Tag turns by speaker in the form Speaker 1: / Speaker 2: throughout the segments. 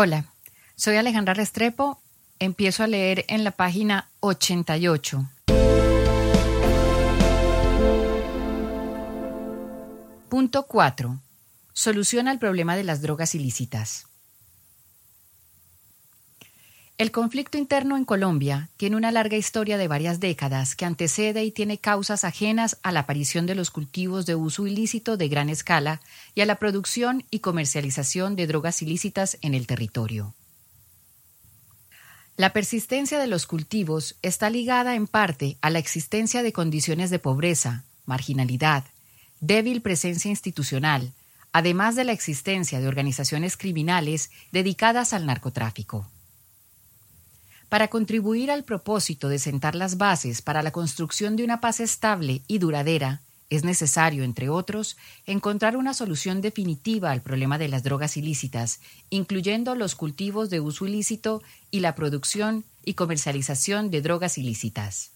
Speaker 1: Hola, soy Alejandra Restrepo. Empiezo a leer en la página 88. Punto 4. Solución al problema de las drogas ilícitas. El conflicto interno en Colombia tiene una larga historia de varias décadas que antecede y tiene causas ajenas a la aparición de los cultivos de uso ilícito de gran escala y a la producción y comercialización de drogas ilícitas en el territorio. La persistencia de los cultivos está ligada en parte a la existencia de condiciones de pobreza, marginalidad, débil presencia institucional, además de la existencia de organizaciones criminales dedicadas al narcotráfico. Para contribuir al propósito de sentar las bases para la construcción de una paz estable y duradera, es necesario, entre otros, encontrar una solución definitiva al problema de las drogas ilícitas, incluyendo los cultivos de uso ilícito y la producción y comercialización de drogas ilícitas.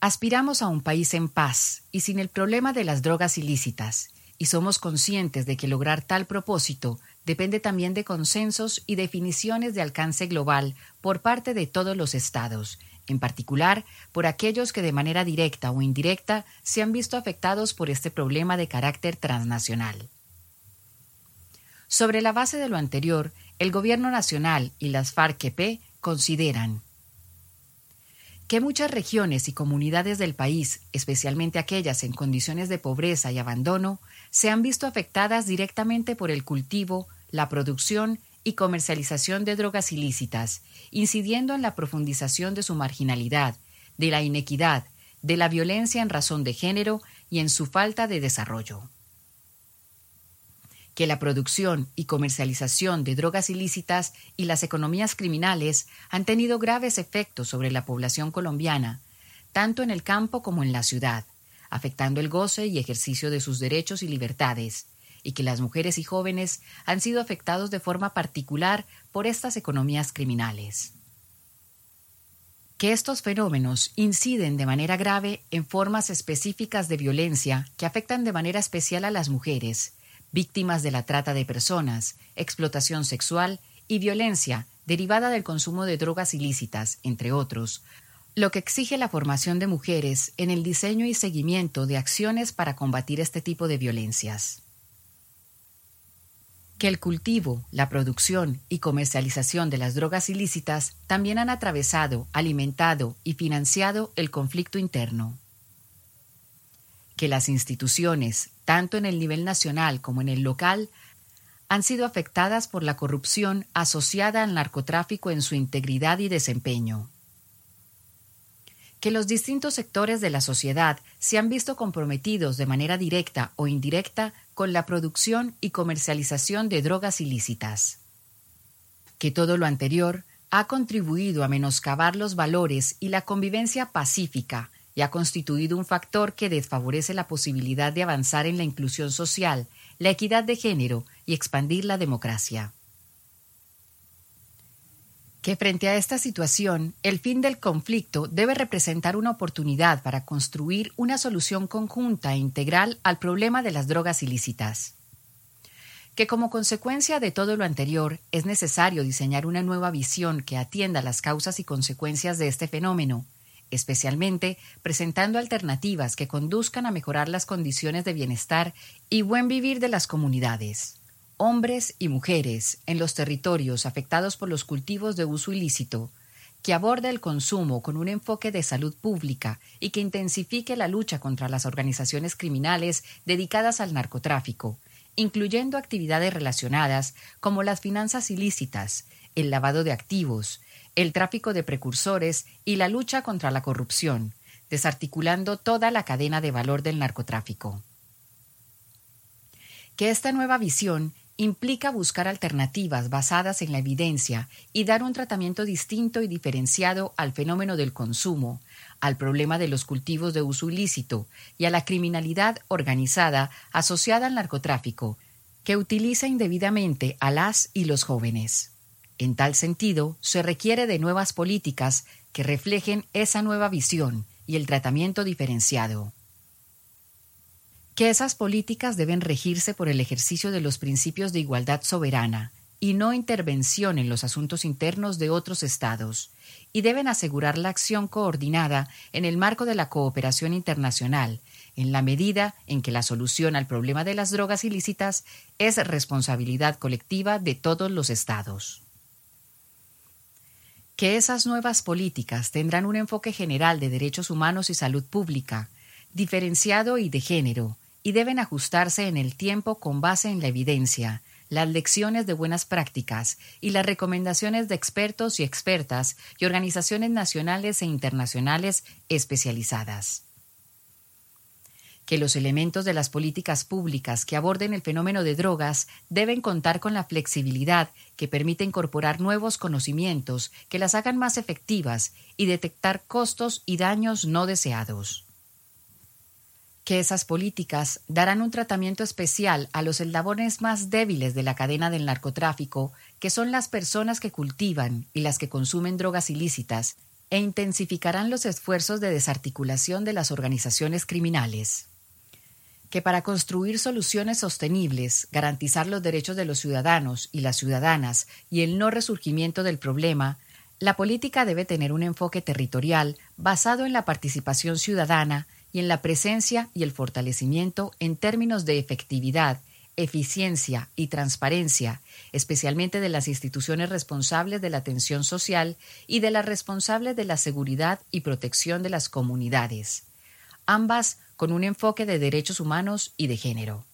Speaker 1: Aspiramos a un país en paz y sin el problema de las drogas ilícitas, y somos conscientes de que lograr tal propósito depende también de consensos y definiciones de alcance global por parte de todos los estados, en particular por aquellos que de manera directa o indirecta se han visto afectados por este problema de carácter transnacional. Sobre la base de lo anterior, el Gobierno Nacional y las FARC-EP consideran que muchas regiones y comunidades del país, especialmente aquellas en condiciones de pobreza y abandono, se han visto afectadas directamente por el cultivo, la producción y comercialización de drogas ilícitas, incidiendo en la profundización de su marginalidad, de la inequidad, de la violencia en razón de género y en su falta de desarrollo. Que la producción y comercialización de drogas ilícitas y las economías criminales han tenido graves efectos sobre la población colombiana, tanto en el campo como en la ciudad, afectando el goce y ejercicio de sus derechos y libertades, y que las mujeres y jóvenes han sido afectados de forma particular por estas economías criminales. Que estos fenómenos inciden de manera grave en formas específicas de violencia que afectan de manera especial a las mujeres, víctimas de la trata de personas, explotación sexual y violencia derivada del consumo de drogas ilícitas, entre otros, lo que exige la formación de mujeres en el diseño y seguimiento de acciones para combatir este tipo de violencias que el cultivo, la producción y comercialización de las drogas ilícitas también han atravesado, alimentado y financiado el conflicto interno. Que las instituciones, tanto en el nivel nacional como en el local, han sido afectadas por la corrupción asociada al narcotráfico en su integridad y desempeño que los distintos sectores de la sociedad se han visto comprometidos de manera directa o indirecta con la producción y comercialización de drogas ilícitas. Que todo lo anterior ha contribuido a menoscabar los valores y la convivencia pacífica y ha constituido un factor que desfavorece la posibilidad de avanzar en la inclusión social, la equidad de género y expandir la democracia que frente a esta situación, el fin del conflicto debe representar una oportunidad para construir una solución conjunta e integral al problema de las drogas ilícitas. Que como consecuencia de todo lo anterior es necesario diseñar una nueva visión que atienda las causas y consecuencias de este fenómeno, especialmente presentando alternativas que conduzcan a mejorar las condiciones de bienestar y buen vivir de las comunidades. Hombres y mujeres en los territorios afectados por los cultivos de uso ilícito, que aborda el consumo con un enfoque de salud pública y que intensifique la lucha contra las organizaciones criminales dedicadas al narcotráfico, incluyendo actividades relacionadas como las finanzas ilícitas, el lavado de activos, el tráfico de precursores y la lucha contra la corrupción, desarticulando toda la cadena de valor del narcotráfico. Que esta nueva visión implica buscar alternativas basadas en la evidencia y dar un tratamiento distinto y diferenciado al fenómeno del consumo, al problema de los cultivos de uso ilícito y a la criminalidad organizada asociada al narcotráfico, que utiliza indebidamente a las y los jóvenes. En tal sentido, se requiere de nuevas políticas que reflejen esa nueva visión y el tratamiento diferenciado que esas políticas deben regirse por el ejercicio de los principios de igualdad soberana, y no intervención en los asuntos internos de otros estados, y deben asegurar la acción coordinada en el marco de la cooperación internacional, en la medida en que la solución al problema de las drogas ilícitas es responsabilidad colectiva de todos los estados. Que esas nuevas políticas tendrán un enfoque general de derechos humanos y salud pública, diferenciado y de género, y deben ajustarse en el tiempo con base en la evidencia, las lecciones de buenas prácticas y las recomendaciones de expertos y expertas y organizaciones nacionales e internacionales especializadas. Que los elementos de las políticas públicas que aborden el fenómeno de drogas deben contar con la flexibilidad que permite incorporar nuevos conocimientos que las hagan más efectivas y detectar costos y daños no deseados que esas políticas darán un tratamiento especial a los eslabones más débiles de la cadena del narcotráfico, que son las personas que cultivan y las que consumen drogas ilícitas, e intensificarán los esfuerzos de desarticulación de las organizaciones criminales. Que para construir soluciones sostenibles, garantizar los derechos de los ciudadanos y las ciudadanas y el no resurgimiento del problema, la política debe tener un enfoque territorial basado en la participación ciudadana y en la presencia y el fortalecimiento en términos de efectividad, eficiencia y transparencia, especialmente de las instituciones responsables de la atención social y de las responsables de la seguridad y protección de las comunidades, ambas con un enfoque de derechos humanos y de género.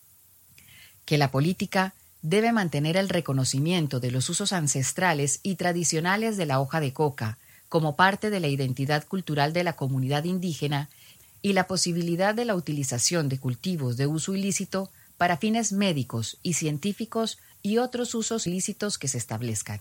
Speaker 1: Que la política debe mantener el reconocimiento de los usos ancestrales y tradicionales de la hoja de coca como parte de la identidad cultural de la comunidad indígena y la posibilidad de la utilización de cultivos de uso ilícito para fines médicos y científicos y otros usos ilícitos que se establezcan.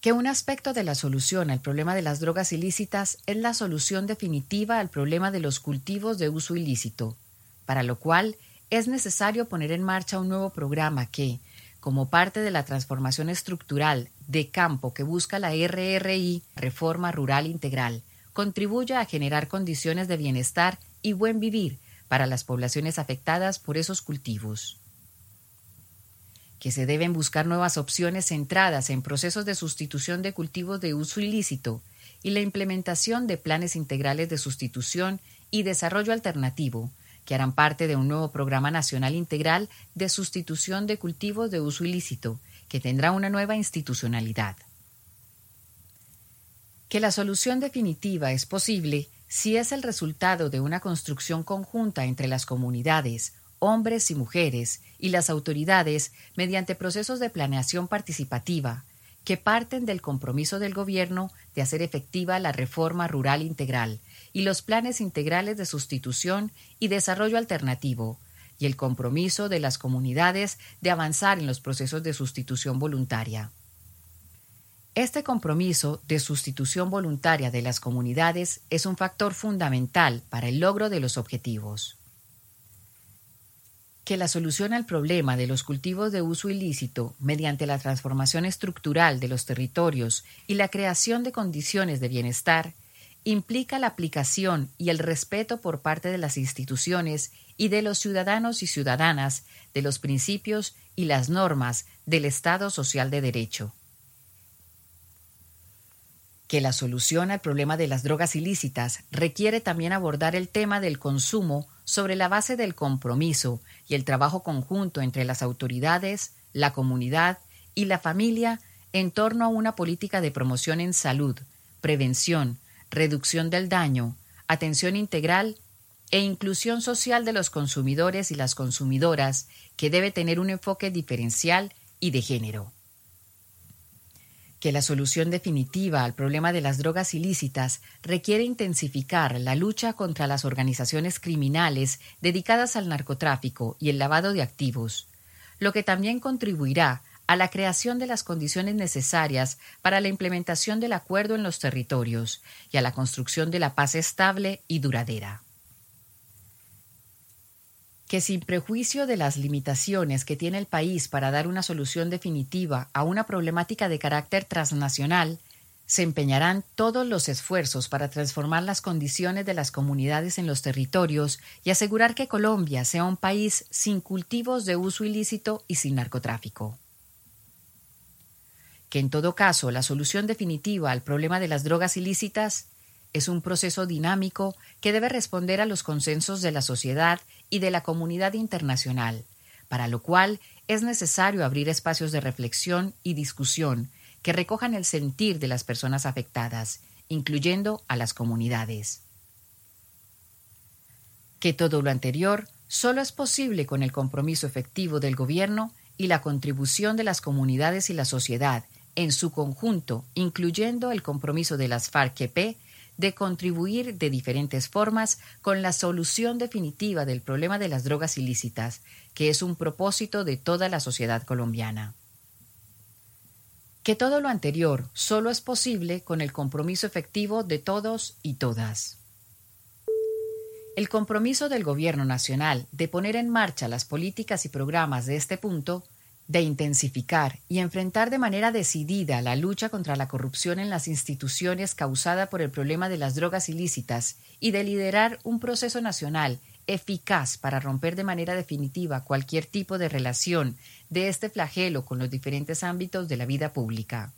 Speaker 1: Que un aspecto de la solución al problema de las drogas ilícitas es la solución definitiva al problema de los cultivos de uso ilícito, para lo cual es necesario poner en marcha un nuevo programa que, como parte de la transformación estructural de campo que busca la RRI, Reforma Rural Integral, contribuya a generar condiciones de bienestar y buen vivir para las poblaciones afectadas por esos cultivos. Que se deben buscar nuevas opciones centradas en procesos de sustitución de cultivos de uso ilícito y la implementación de planes integrales de sustitución y desarrollo alternativo, que harán parte de un nuevo programa nacional integral de sustitución de cultivos de uso ilícito, que tendrá una nueva institucionalidad. Que la solución definitiva es posible si es el resultado de una construcción conjunta entre las comunidades, hombres y mujeres, y las autoridades mediante procesos de planeación participativa, que parten del compromiso del Gobierno de hacer efectiva la reforma rural integral y los planes integrales de sustitución y desarrollo alternativo, y el compromiso de las comunidades de avanzar en los procesos de sustitución voluntaria. Este compromiso de sustitución voluntaria de las comunidades es un factor fundamental para el logro de los objetivos. Que la solución al problema de los cultivos de uso ilícito mediante la transformación estructural de los territorios y la creación de condiciones de bienestar implica la aplicación y el respeto por parte de las instituciones y de los ciudadanos y ciudadanas de los principios y las normas del Estado social de Derecho que la solución al problema de las drogas ilícitas requiere también abordar el tema del consumo sobre la base del compromiso y el trabajo conjunto entre las autoridades, la comunidad y la familia en torno a una política de promoción en salud, prevención, reducción del daño, atención integral e inclusión social de los consumidores y las consumidoras que debe tener un enfoque diferencial y de género que la solución definitiva al problema de las drogas ilícitas requiere intensificar la lucha contra las organizaciones criminales dedicadas al narcotráfico y el lavado de activos, lo que también contribuirá a la creación de las condiciones necesarias para la implementación del acuerdo en los territorios y a la construcción de la paz estable y duradera que sin prejuicio de las limitaciones que tiene el país para dar una solución definitiva a una problemática de carácter transnacional, se empeñarán todos los esfuerzos para transformar las condiciones de las comunidades en los territorios y asegurar que Colombia sea un país sin cultivos de uso ilícito y sin narcotráfico. Que en todo caso la solución definitiva al problema de las drogas ilícitas es un proceso dinámico que debe responder a los consensos de la sociedad y de la comunidad internacional, para lo cual es necesario abrir espacios de reflexión y discusión que recojan el sentir de las personas afectadas, incluyendo a las comunidades. Que todo lo anterior solo es posible con el compromiso efectivo del gobierno y la contribución de las comunidades y la sociedad en su conjunto, incluyendo el compromiso de las FARC-EP de contribuir de diferentes formas con la solución definitiva del problema de las drogas ilícitas, que es un propósito de toda la sociedad colombiana que todo lo anterior solo es posible con el compromiso efectivo de todos y todas. El compromiso del Gobierno Nacional de poner en marcha las políticas y programas de este punto, de intensificar y enfrentar de manera decidida la lucha contra la corrupción en las instituciones causada por el problema de las drogas ilícitas y de liderar un proceso nacional eficaz para romper de manera definitiva cualquier tipo de relación de este flagelo con los diferentes ámbitos de la vida pública.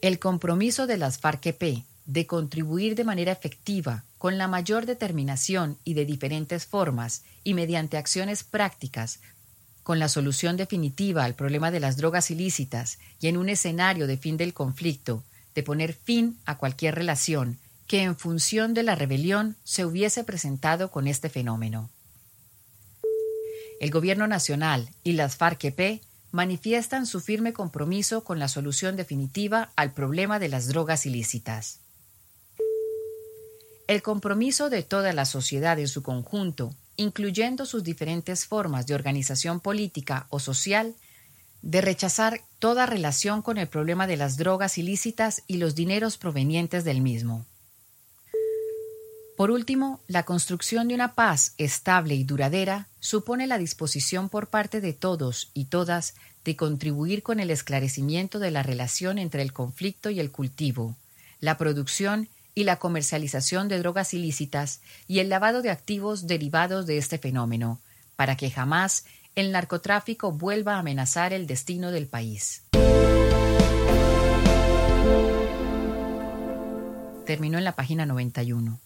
Speaker 1: El compromiso de las FARC-EP de contribuir de manera efectiva, con la mayor determinación y de diferentes formas, y mediante acciones prácticas, con la solución definitiva al problema de las drogas ilícitas y en un escenario de fin del conflicto, de poner fin a cualquier relación que en función de la rebelión se hubiese presentado con este fenómeno. El Gobierno Nacional y las FARC-EP manifiestan su firme compromiso con la solución definitiva al problema de las drogas ilícitas. El compromiso de toda la sociedad en su conjunto, incluyendo sus diferentes formas de organización política o social, de rechazar toda relación con el problema de las drogas ilícitas y los dineros provenientes del mismo. Por último, la construcción de una paz estable y duradera supone la disposición por parte de todos y todas de contribuir con el esclarecimiento de la relación entre el conflicto y el cultivo, la producción y la comercialización de drogas ilícitas y el lavado de activos derivados de este fenómeno, para que jamás el narcotráfico vuelva a amenazar el destino del país. Terminó en la página 91.